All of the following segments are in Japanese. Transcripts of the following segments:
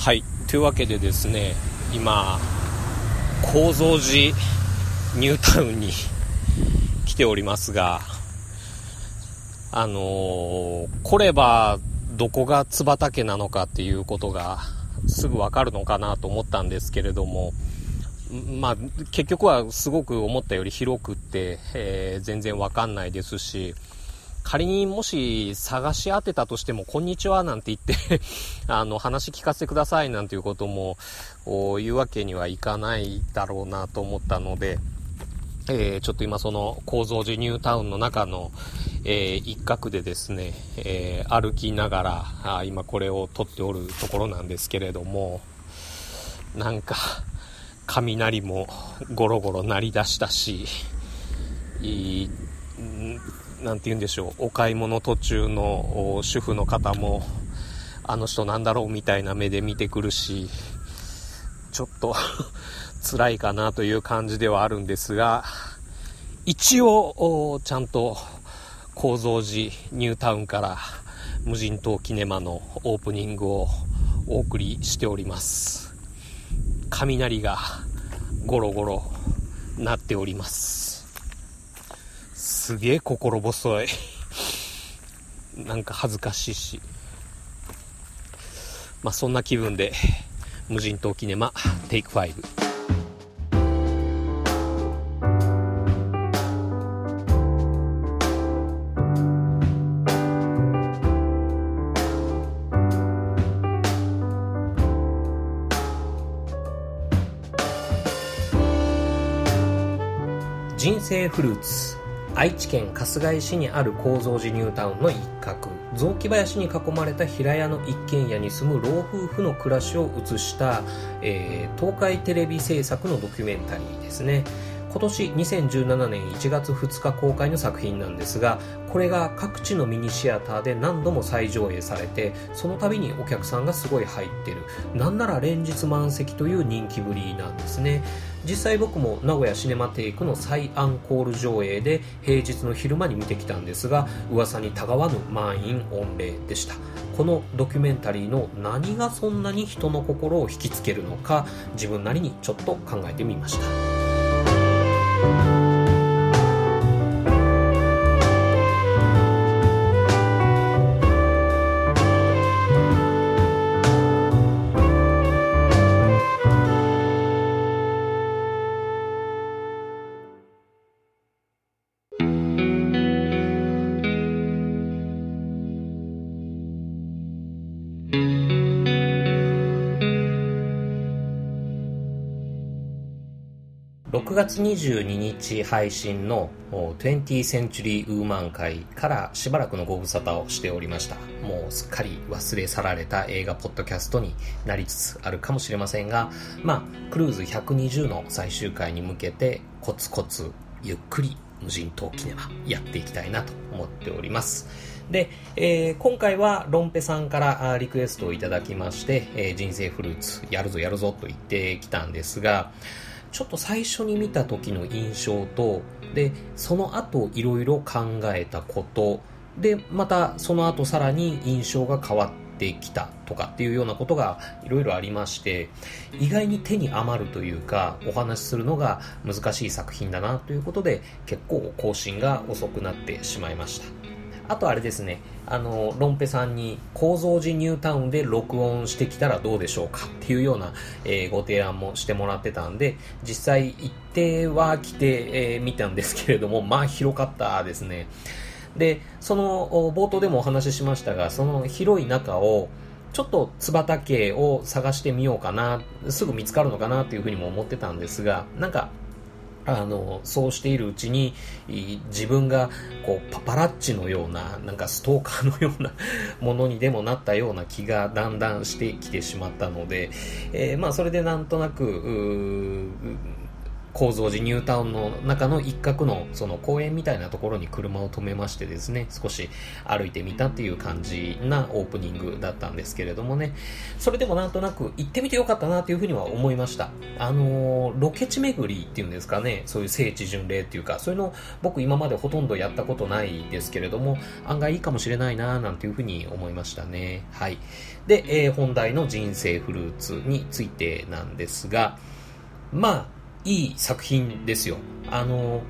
はい。というわけでですね今構造寺ニュータウンに 来ておりますがあのー、来ればどこが津畑なのかっていうことがすぐわかるのかなと思ったんですけれどもまあ、結局はすごく思ったより広くって、えー、全然わかんないですし、仮にもし探し当てたとしても、こんにちはなんて言って あの、話聞かせてくださいなんていうことも、言うわけにはいかないだろうなと思ったので、えー、ちょっと今その構造寺ニュータウンの中の、えー、一角でですね、えー、歩きながらあ今これを撮っておるところなんですけれどもなんか雷もゴロゴロ鳴り出したしいいなんて言うんでしょう、お買い物途中の主婦の方も、あの人なんだろうみたいな目で見てくるし、ちょっと 辛いかなという感じではあるんですが、一応、ちゃんと構造寺ニュータウンから無人島キネマのオープニングをお送りしております。雷がゴロゴロ鳴っております。すげえ心細い。なんか恥ずかしいし。まあそんな気分で無人島キネマテイク5人生フルーツ。愛知県春日井市にある構造寺ニュータウンの一角雑木林に囲まれた平屋の一軒家に住む老夫婦の暮らしを映した、えー、東海テレビ制作のドキュメンタリーですね。今年2017年1月2日公開の作品なんですがこれが各地のミニシアターで何度も再上映されてその度にお客さんがすごい入ってる。なんなら連日満席という人気ぶりなんですね。実際僕も名古屋シネマテイクの再アンコール上映で平日の昼間に見てきたんですが噂にたがわぬ満員御礼でした。このドキュメンタリーの何がそんなに人の心を引きつけるのか自分なりにちょっと考えてみました。Bye. 6月22日配信の 20th Century Woman 会からしばらくのご無沙汰をしておりました。もうすっかり忘れ去られた映画ポッドキャストになりつつあるかもしれませんが、まあ、クルーズ120の最終回に向けてコツコツゆっくり無人島キネマやっていきたいなと思っております。で、えー、今回はロンペさんからリクエストをいただきまして、えー、人生フルーツやるぞやるぞと言ってきたんですが、ちょっと最初に見た時の印象と、で、その後いろいろ考えたこと、で、またその後さらに印象が変わってきたとかっていうようなことがいろいろありまして、意外に手に余るというか、お話しするのが難しい作品だなということで、結構更新が遅くなってしまいました。あとあれですね、あの、ロンペさんに構造寺ニュータウンで録音してきたらどうでしょうかっていうような、えー、ご提案もしてもらってたんで、実際行っては来て、えー、見たんですけれども、まあ広かったですね。で、その冒頭でもお話ししましたが、その広い中を、ちょっと津畑を探してみようかな、すぐ見つかるのかなっていうふうにも思ってたんですが、なんかあのそうしているうちに自分がこうパパラッチのようななんかストーカーのような ものにでもなったような気がだんだんしてきてしまったので、えー、まあそれでなんとなく構造寺ニュータウンの中の一角のその公園みたいなところに車を止めましてですね、少し歩いてみたっていう感じなオープニングだったんですけれどもね、それでもなんとなく行ってみてよかったなというふうには思いました。あのー、ロケ地巡りっていうんですかね、そういう聖地巡礼っていうか、そういうの僕今までほとんどやったことないですけれども、案外いいかもしれないななんていうふうに思いましたね。はい。で、えー、本題の人生フルーツについてなんですが、まあ、いい作品ですよ。あの、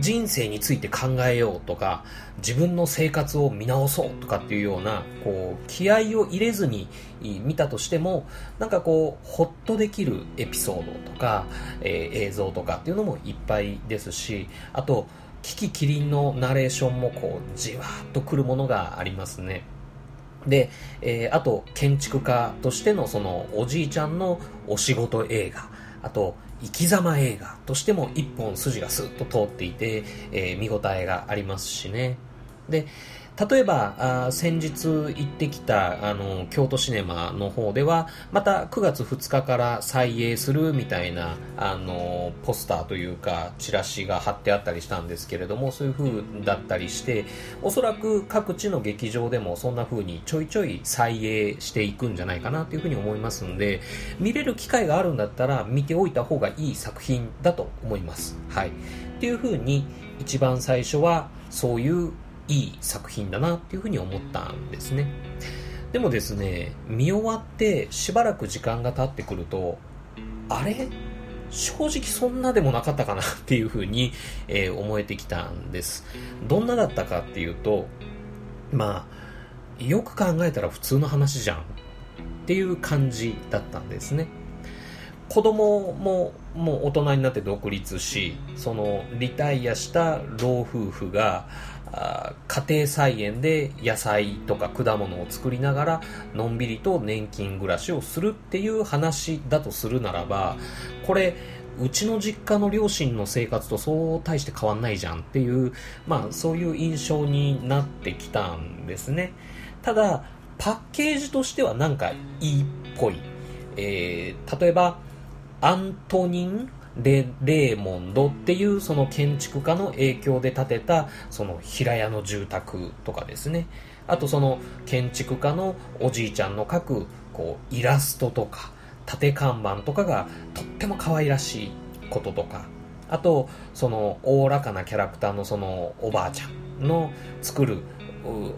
人生について考えようとか、自分の生活を見直そうとかっていうような、こう、気合を入れずに見たとしても、なんかこう、ほっとできるエピソードとか、えー、映像とかっていうのもいっぱいですし、あと、キキキリンのナレーションもこう、じわーっとくるものがありますね。で、えー、あと、建築家としてのその、おじいちゃんのお仕事映画。あと、生き様映画としても一本筋がスッと通っていて、えー、見応えがありますしね。で、例えば、あ先日行ってきた、あの、京都シネマの方では、また9月2日から再映するみたいな、あの、ポスターというか、チラシが貼ってあったりしたんですけれども、そういう風だったりして、おそらく各地の劇場でもそんな風にちょいちょい再映していくんじゃないかなという風に思いますんで、見れる機会があるんだったら見ておいた方がいい作品だと思います。はい。っていう風に、一番最初は、そういういい作品だなっていうふうに思ったんですね。でもですね、見終わってしばらく時間が経ってくると、あれ？正直そんなでもなかったかなっていうふうに、えー、思えてきたんです。どんなだったかっていうと、まあ、よく考えたら普通の話じゃんっていう感じだったんですね。子供ももう大人になって独立し、そのリタイアした老夫婦が、家庭菜園で野菜とか果物を作りながらのんびりと年金暮らしをするっていう話だとするならばこれうちの実家の両親の生活とそう大して変わんないじゃんっていう、まあそういう印象になってきたんですね。ただ、パッケージとしてはなんかいいっぽい。えー、例えば、アントニン・レレーモンドっていうその建築家の影響で建てたその平屋の住宅とかですね。あとその建築家のおじいちゃんの描くこうイラストとか縦看板とかがとっても可愛らしいこととか。あとそのおおらかなキャラクターのそのおばあちゃんの作る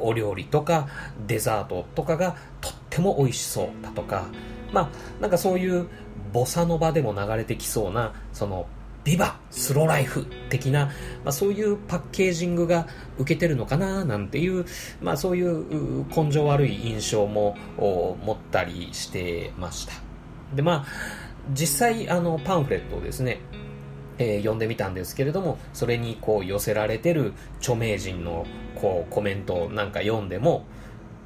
お料理とかデザートとかがとっても美味しそうだとか。まあなんかそういうボサノバでも流れてきそうな、その、ビバスローライフ的な、まあ、そういうパッケージングが受けてるのかななんていう、まあ、そういう根性悪い印象も持ったりしてました。で、まあ、実際、あの、パンフレットをですね、えー、読んでみたんですけれども、それにこう寄せられてる著名人のこうコメントなんか読んでも、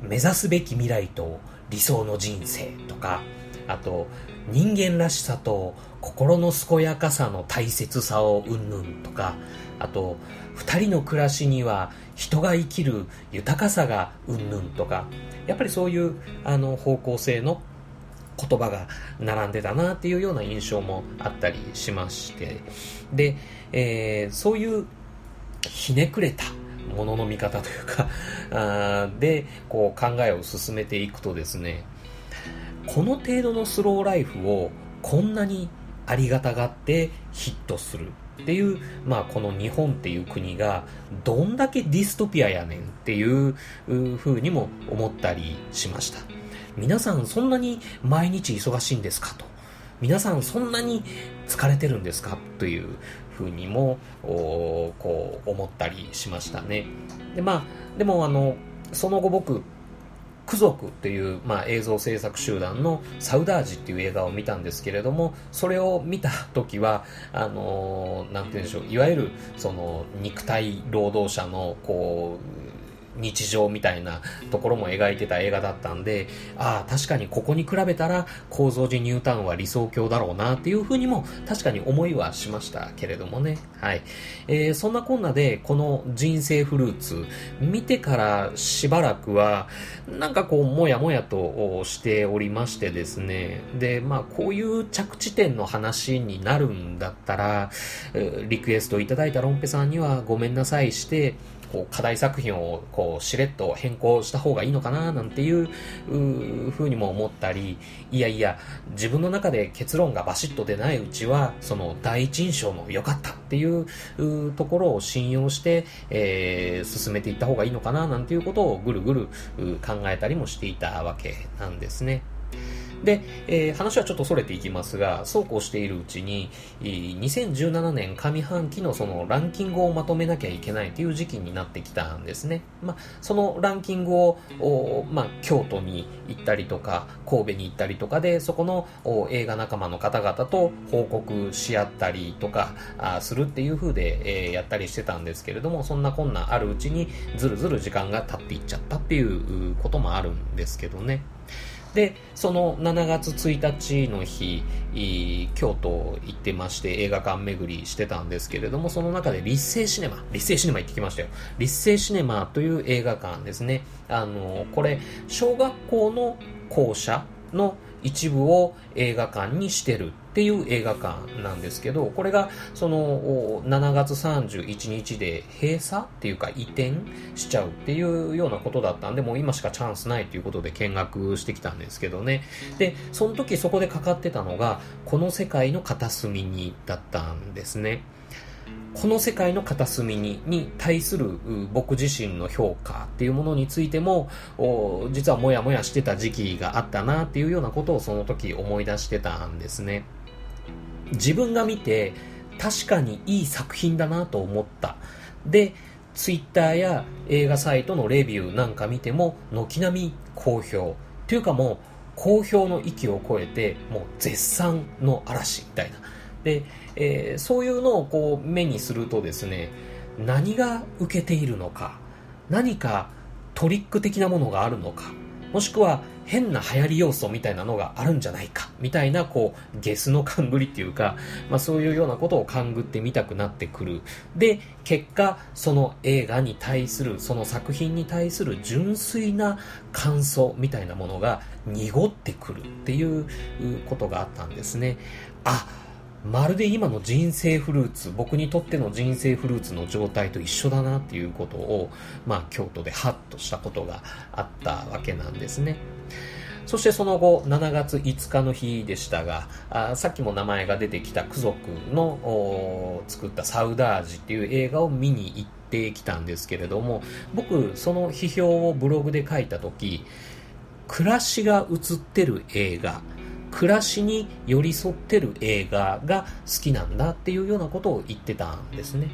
目指すべき未来と理想の人生とか、あと、人間らしさと心の健やかさの大切さをうんぬんとか、あと、二人の暮らしには人が生きる豊かさがうんぬんとか、やっぱりそういうあの方向性の言葉が並んでたなっていうような印象もあったりしまして、で、えー、そういうひねくれたものの見方というか あでこう考えを進めていくとですねこの程度のスローライフをこんなにありがたがってヒットするっていう、まあ、この日本っていう国がどんだけディストピアやねんっていう風にも思ったりしました。皆さんそんなに毎日忙しいんですかと。皆さんそんなに疲れてるんですかというふうにもこう思ったりしましたね。でまあでもあのその後僕ク族っていう、まあ、映像制作集団のサウダージっていう映画を見たんですけれども、それを見た時は、あのー、なんて言うんでしょう、いわゆる、その、肉体労働者の、こう日常みたいなところも描いてた映画だったんで、ああ、確かにここに比べたら構造寺ニュータウンは理想郷だろうなっていうふうにも確かに思いはしましたけれどもね。はい。えー、そんなこんなで、この人生フルーツ、見てからしばらくは、なんかこう、もやもやとしておりましてですね。で、まあ、こういう着地点の話になるんだったら、リクエストいただいたロンペさんにはごめんなさいして、こう課題作品をこうしれっと変更した方がいいのかななんていうふうにも思ったりいやいや自分の中で結論がバシッと出ないうちはその第一印象の良かったっていうところを信用して、えー、進めていった方がいいのかななんていうことをぐるぐる考えたりもしていたわけなんですね。で、えー、話はちょっと逸れていきますが、そうこうしているうちに、2017年上半期のそのランキングをまとめなきゃいけないという時期になってきたんですね。まあ、そのランキングを、まあ、京都に行ったりとか、神戸に行ったりとかで、そこの映画仲間の方々と報告し合ったりとかあするっていう風で、えー、やったりしてたんですけれども、そんなこんなあるうちにずるずる時間が経っていっちゃったっていうこともあるんですけどね。で、その7月1日の日、京都行ってまして映画館巡りしてたんですけれども、その中で立成シネマ、立成シネマ行ってきましたよ。立成シネマという映画館ですね。あの、これ、小学校の校舎の一部を映画館にしてるっていう映画館なんですけど、これがその7月31日で閉鎖っていうか移転しちゃうっていうようなことだったんで、もう今しかチャンスないということで見学してきたんですけどね。で、その時そこでかかってたのが、この世界の片隅にだったんですね。この世界の片隅にに対する僕自身の評価っていうものについても実はモヤモヤしてた時期があったなっていうようなことをその時思い出してたんですね。自分が見て確かにいい作品だなと思った。でツイッターや映画サイトのレビューなんか見ても軒並み好評。っていうかもう好評の域を超えてもう絶賛の嵐みたいな。で、えー、そういうのをこう目にするとですね何が受けているのか何かトリック的なものがあるのかもしくは変な流行り要素みたいなのがあるんじゃないかみたいなこうゲスの勘ぐりっていうか、まあ、そういうようなことを勘ぐってみたくなってくる。で結果その映画に対するその作品に対する純粋な感想みたいなものが濁ってくるっていうことがあったんですね。あまるで今の人生フルーツ、僕にとっての人生フルーツの状態と一緒だなっていうことを、まあ、京都でハッとしたことがあったわけなんですね。そしてその後、7月5日の日でしたが、あさっきも名前が出てきたク族の作ったサウダージっていう映画を見に行ってきたんですけれども、僕、その批評をブログで書いたとき、暮らしが映ってる映画、暮らしに寄り添ってる映画が好きなんだっていうようなことを言ってたんですね。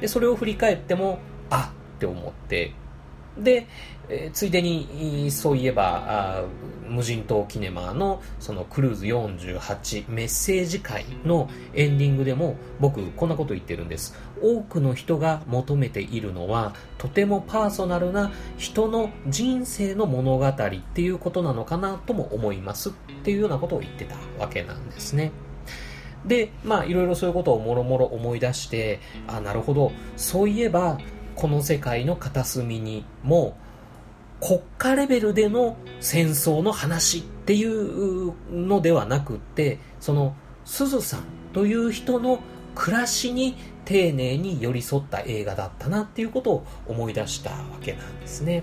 で、それを振り返っても、あって思って、で、えー、ついでに、そういえば、無人島キネマのそのクルーズ48メッセージ会のエンディングでも僕こんなこと言ってるんです。多くの人が求めているのはとてもパーソナルな人の人生の物語っていうことなのかなとも思いますっていうようなことを言ってたわけなんですね。で、まあいろいろそういうことをもろもろ思い出して、あ、なるほど、そういえばこの世界の片隅にも国家レベルでの戦争の話っていうのではなくってそのすずさんという人の暮らしに丁寧に寄り添った映画だったなっていうことを思い出したわけなんですね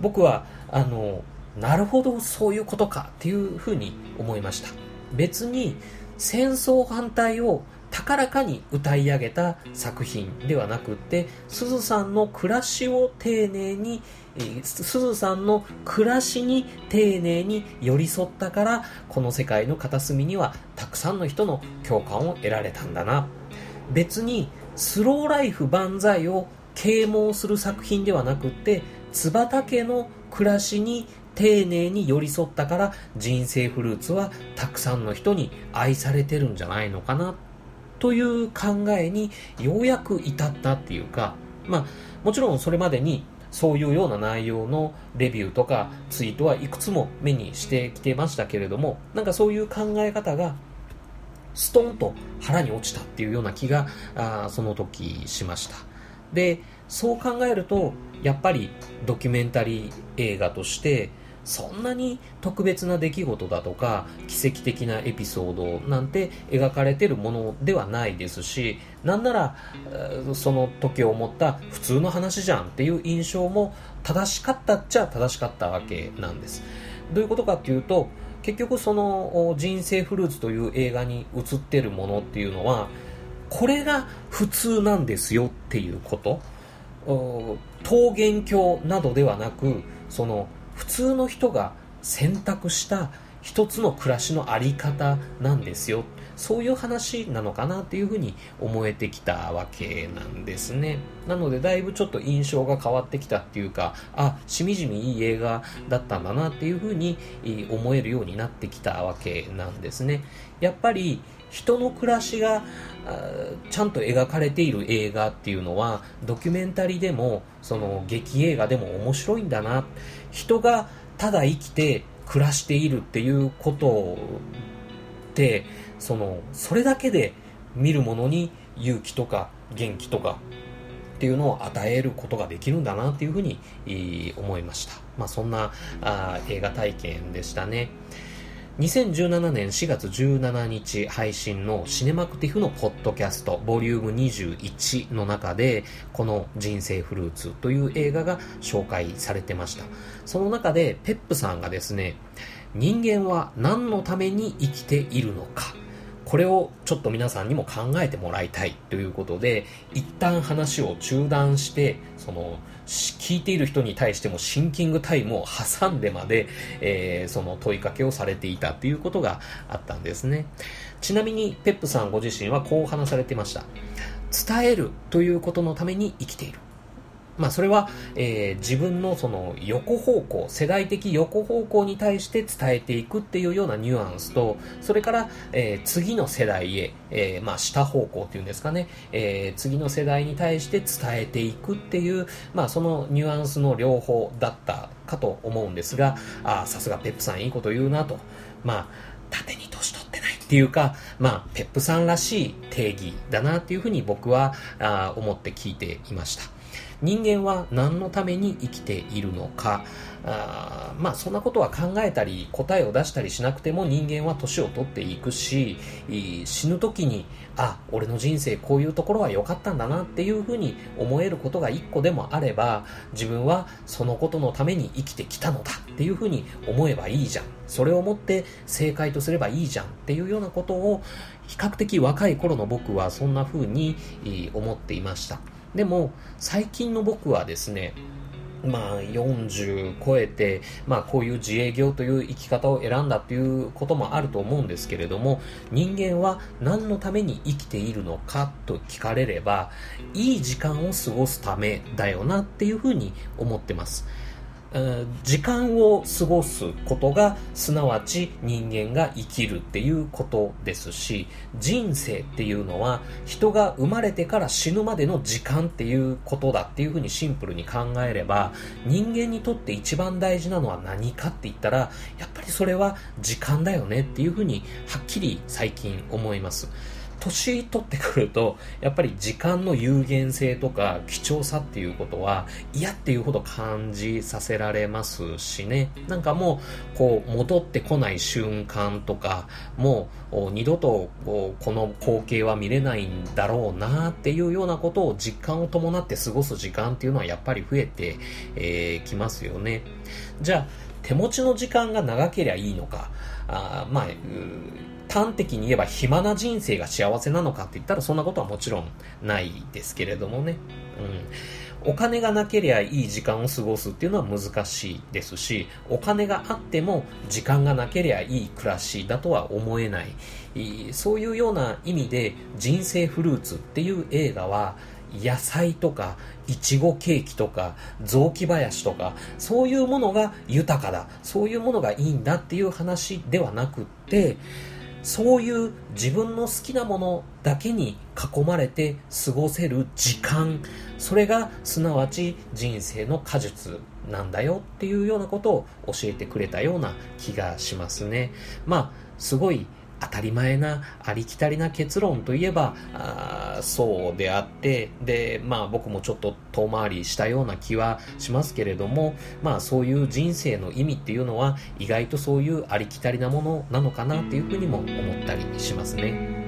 僕はあのなるほどそういうことかっていうふうに思いました。別に戦争反対を高らかに歌い上げた作品ではなくってすずさんの暮らしを丁寧にすずさんの暮らしに丁寧に寄り添ったからこの世界の片隅にはたくさんの人の共感を得られたんだな。別にスローライフ万歳を啓蒙する作品ではなくって津畑の暮らしに丁寧に寄り添ったから人生フルーツはたくさんの人に愛されてるんじゃないのかなという考えにようやく至ったっていうか、まあ、もちろんそれまでにそういうような内容のレビューとかツイートはいくつも目にしてきてましたけれどもなんかそういう考え方がストンと腹に落ちたっていうような気があその時しました。でそう考えるとやっぱりドキュメンタリー映画としてそんなに特別な出来事だとか奇跡的なエピソードなんて描かれてるものではないですしなんならその時を思った普通の話じゃんっていう印象も正しかったっちゃ正しかったわけなんです。どういうことかっていうと結局その人生フルーツという映画に映ってるものっていうのはこれが普通なんですよっていうこと。桃源郷などではなくその普通の人が選択した一つの暮らしのあり方なんですよ。そういう話なのかなっていうふうに思えてきたわけなんですね。なのでだいぶちょっと印象が変わってきたっていうかあしみじみいい映画だったんだなっていうふうに思えるようになってきたわけなんですね。やっぱり人の暮らしがちゃんと描かれている映画っていうのはドキュメンタリーでもその劇映画でも面白いんだな。人がただ生きて暮らしているっていうことってそのそれだけで見るものに勇気とか元気とかっていうのを与えることができるんだなっていうふうに思いました、まあ、そんなあ映画体験でしたね。2017年4月17日配信のシネマクティフのポッドキャストボリューム21の中でこの人生フルーツという映画が紹介されてました。その中でペップさんがですね人間は何のために生きているのかこれをちょっと皆さんにも考えてもらいたいということで一旦話を中断してその聞いている人に対してもシンキングタイムを挟んでまで、えー、その問いかけをされていたということがあったんですね。ちなみに、ペップさんご自身はこう話されていました。伝えるということのために生きている。まあ、それは、えー、自分のその横方向、世代的横方向に対して伝えていくっていうようなニュアンスと、それから、えー、次の世代へ、えー、まあ、下方向っていうんですかね、え次の世代に対して伝えていくっていう、まあ、そのニュアンスの両方だったかと思うんですが、あさすがペップさんいいこと言うなと。まあ、縦に年取ってないっていうか、まあ、ペップさんらしい定義だなっていうふうに僕はあ思って聞いていました。人間は何のために生きているのか？あまあそんなことは考えたり答えを出したりしなくても人間は年を取っていくし死ぬ時にあ俺の人生こういうところは良かったんだなっていうふうに思えることが一個でもあれば自分はそのことのために生きてきたのだっていうふうに思えばいいじゃん。それをもって正解とすればいいじゃんっていうようなことを比較的若い頃の僕はそんな風に思っていました。でも、最近の僕はですね、まあ、40超えて、まあ、こういう自営業という生き方を選んだということもあると思うんですけれども、人間は何のために生きているのかと聞かれれば、いい時間を過ごすためだよなっていうふうに思ってます。時間を過ごすことがすなわち人間が生きるっていうことですし人生っていうのは人が生まれてから死ぬまでの時間っていうことだっていうふうにシンプルに考えれば人間にとって一番大事なのは何かって言ったらやっぱりそれは時間だよねっていうふうにはっきり最近思います。年取ってくると、やっぱり時間の有限性とか貴重さっていうことは嫌っていうほど感じさせられますしね。なんかもう、こう、戻ってこない瞬間とか、もう二度とこうこの光景は見れないんだろうなっていうようなことを実感を伴って過ごす時間っていうのはやっぱり増えてき、えー、ますよね。じゃあ、手持ちの時間が長ければいいのか。あまあ、端的に言えば暇な人生が幸せなのかって言ったらそんなことはもちろんないですけれどもね。うん。お金がなければいい時間を過ごすっていうのは難しいですし、お金があっても時間がなければいい暮らしだとは思えない。そういうような意味で人生フルーツっていう映画は野菜とかいちごケーキとか雑木林とかそういうものが豊かだそういうものがいいんだっていう話ではなくってそういう自分の好きなものだけに囲まれて過ごせる時間。それがすなわち人生の果実なんだよっていうようなことを教えてくれたような気がしますね。まあすごい当たり前なありきたりな結論といえばあそうであってでまあ僕もちょっと遠回りしたような気はしますけれどもまあそういう人生の意味っていうのは意外とそういうありきたりなものなのかなっていうふうにも思ったりしますね。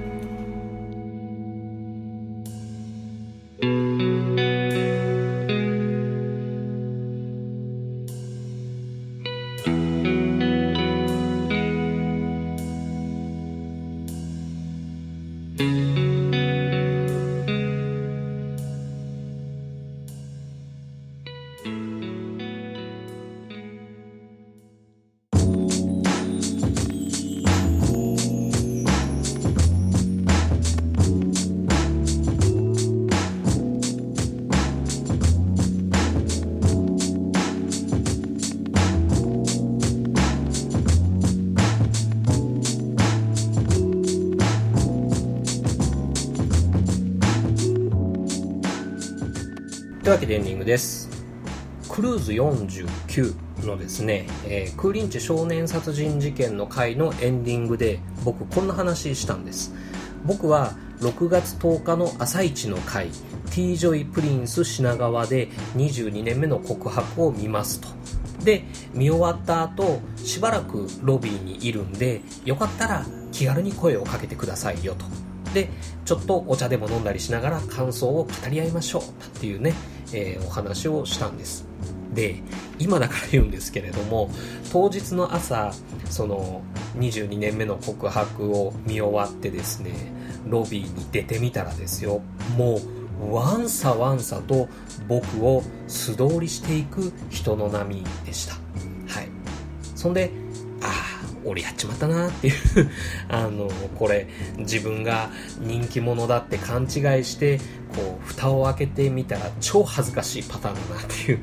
というわけでエンディングです。クルーズ49のですね、えー、クーリンチェ少年殺人事件の回のエンディングで僕こんな話したんです。僕は6月10日の朝一の回 T ジョイプリンス品川で22年目の告白を見ますと。で、見終わった後、しばらくロビーにいるんで、よかったら気軽に声をかけてくださいよと。で、ちょっとお茶でも飲んだりしながら感想を語り合いましょう。っていうね、えー、お話をしたんです。で今だから言うんですけれども当日の朝その22年目の告白を見終わってですねロビーに出てみたらですよもうわんさわんさと僕を素通りしていく人の波でした。はい。そんでああ俺やっちまったなっていう あのこれ自分が人気者だって勘違いしてこう蓋を開けてみたら超恥ずかしいパターンだなっていう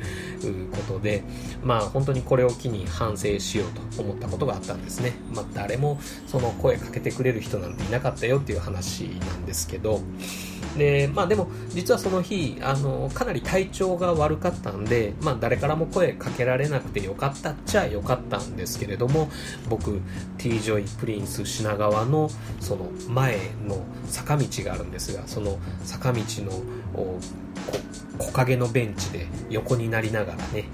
ことでまあ本当にこれを機に反省しようと思ったことがあったんですね。まあ誰もその声かけてくれる人なんていなかったよっていう話なんですけどで、まあでも、実はその日、あの、かなり体調が悪かったんで、まあ誰からも声かけられなくてよかったっちゃよかったんですけれども、僕、T ジョイプリンス品川のその前の坂道があるんですが、その坂道の木陰のベンチで横になりながらね、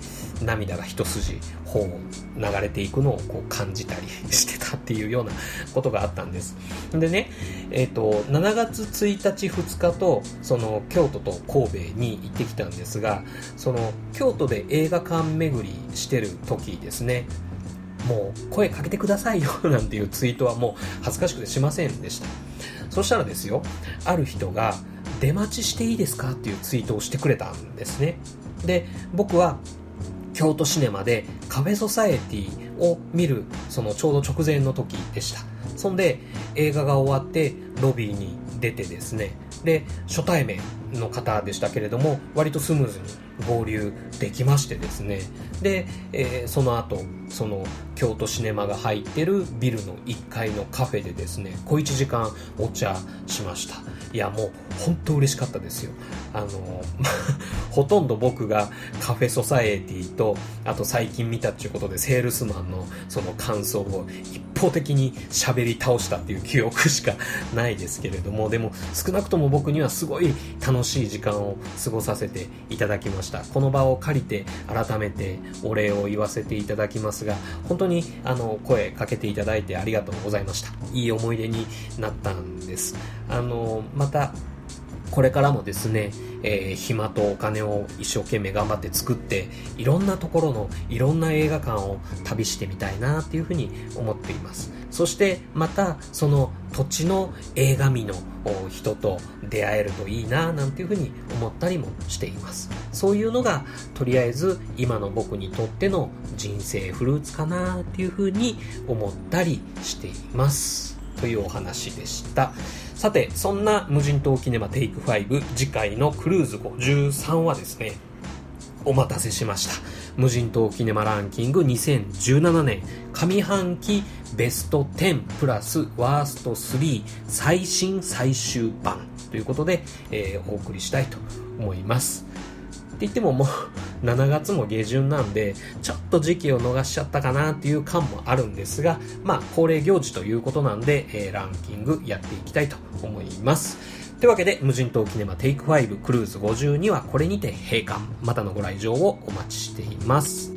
涙が一筋本を流れていくのをこう感じたりしてたっていうようなことがあったんです。でね、えっ、ー、と、7月1日2日と、その京都と神戸に行ってきたんですが、その京都で映画館巡りしてる時ですね、もう声かけてくださいよなんていうツイートはもう恥ずかしくてしませんでした。そしたらですよ、ある人が出待ちしていいですか？っていうツイートをしてくれたんですね。で、僕は京都シネマでカフェソサエティを見るそのちょうど直前の時でした。そんで映画が終わってロビーに出てですね。で初対面の方でしたけれども割とスムーズに合流できましてですね。で、えー、その後その京都シネマが入ってるビルの1階のカフェでですね小1時間お茶しました。いやもう本当嬉しかったですよ。あの ほとんど僕がカフェソサエティとあと最近見たっていうことでセールスマンのその感想を一方的に喋り倒したっていう記憶しかないですけれどもでも少なくとも僕にはすごい楽しい時間を過ごさせていただきました。した。この場を借りて改めてお礼を言わせていただきますが本当にあの声かけていただいてありがとうございました。いい思い出になったんです。あのまたこれからもですね、えー、暇とお金を一生懸命頑張って作って、いろんなところのいろんな映画館を旅してみたいなっていうふうに思っています。そしてまたその土地の映画見の人と出会えるといいななんていうふうに思ったりもしています。そういうのがとりあえず今の僕にとっての人生フルーツかなっていうふうに思ったりしています。というお話でした。さて、そんな無人島キネマテイク5次回のクルーズ53はですね、お待たせしました。無人島キネマランキング2017年上半期ベスト10プラスワースト3最新最終版ということで、えー、お送りしたいと思います。って言ってももう 7月も下旬なんで、ちょっと時期を逃しちゃったかなっていう感もあるんですが、まあ恒例行事ということなんで、えー、ランキングやっていきたいと思います。というわけで、無人島キネマテイク5クルーズ52はこれにて閉館。またのご来場をお待ちしています。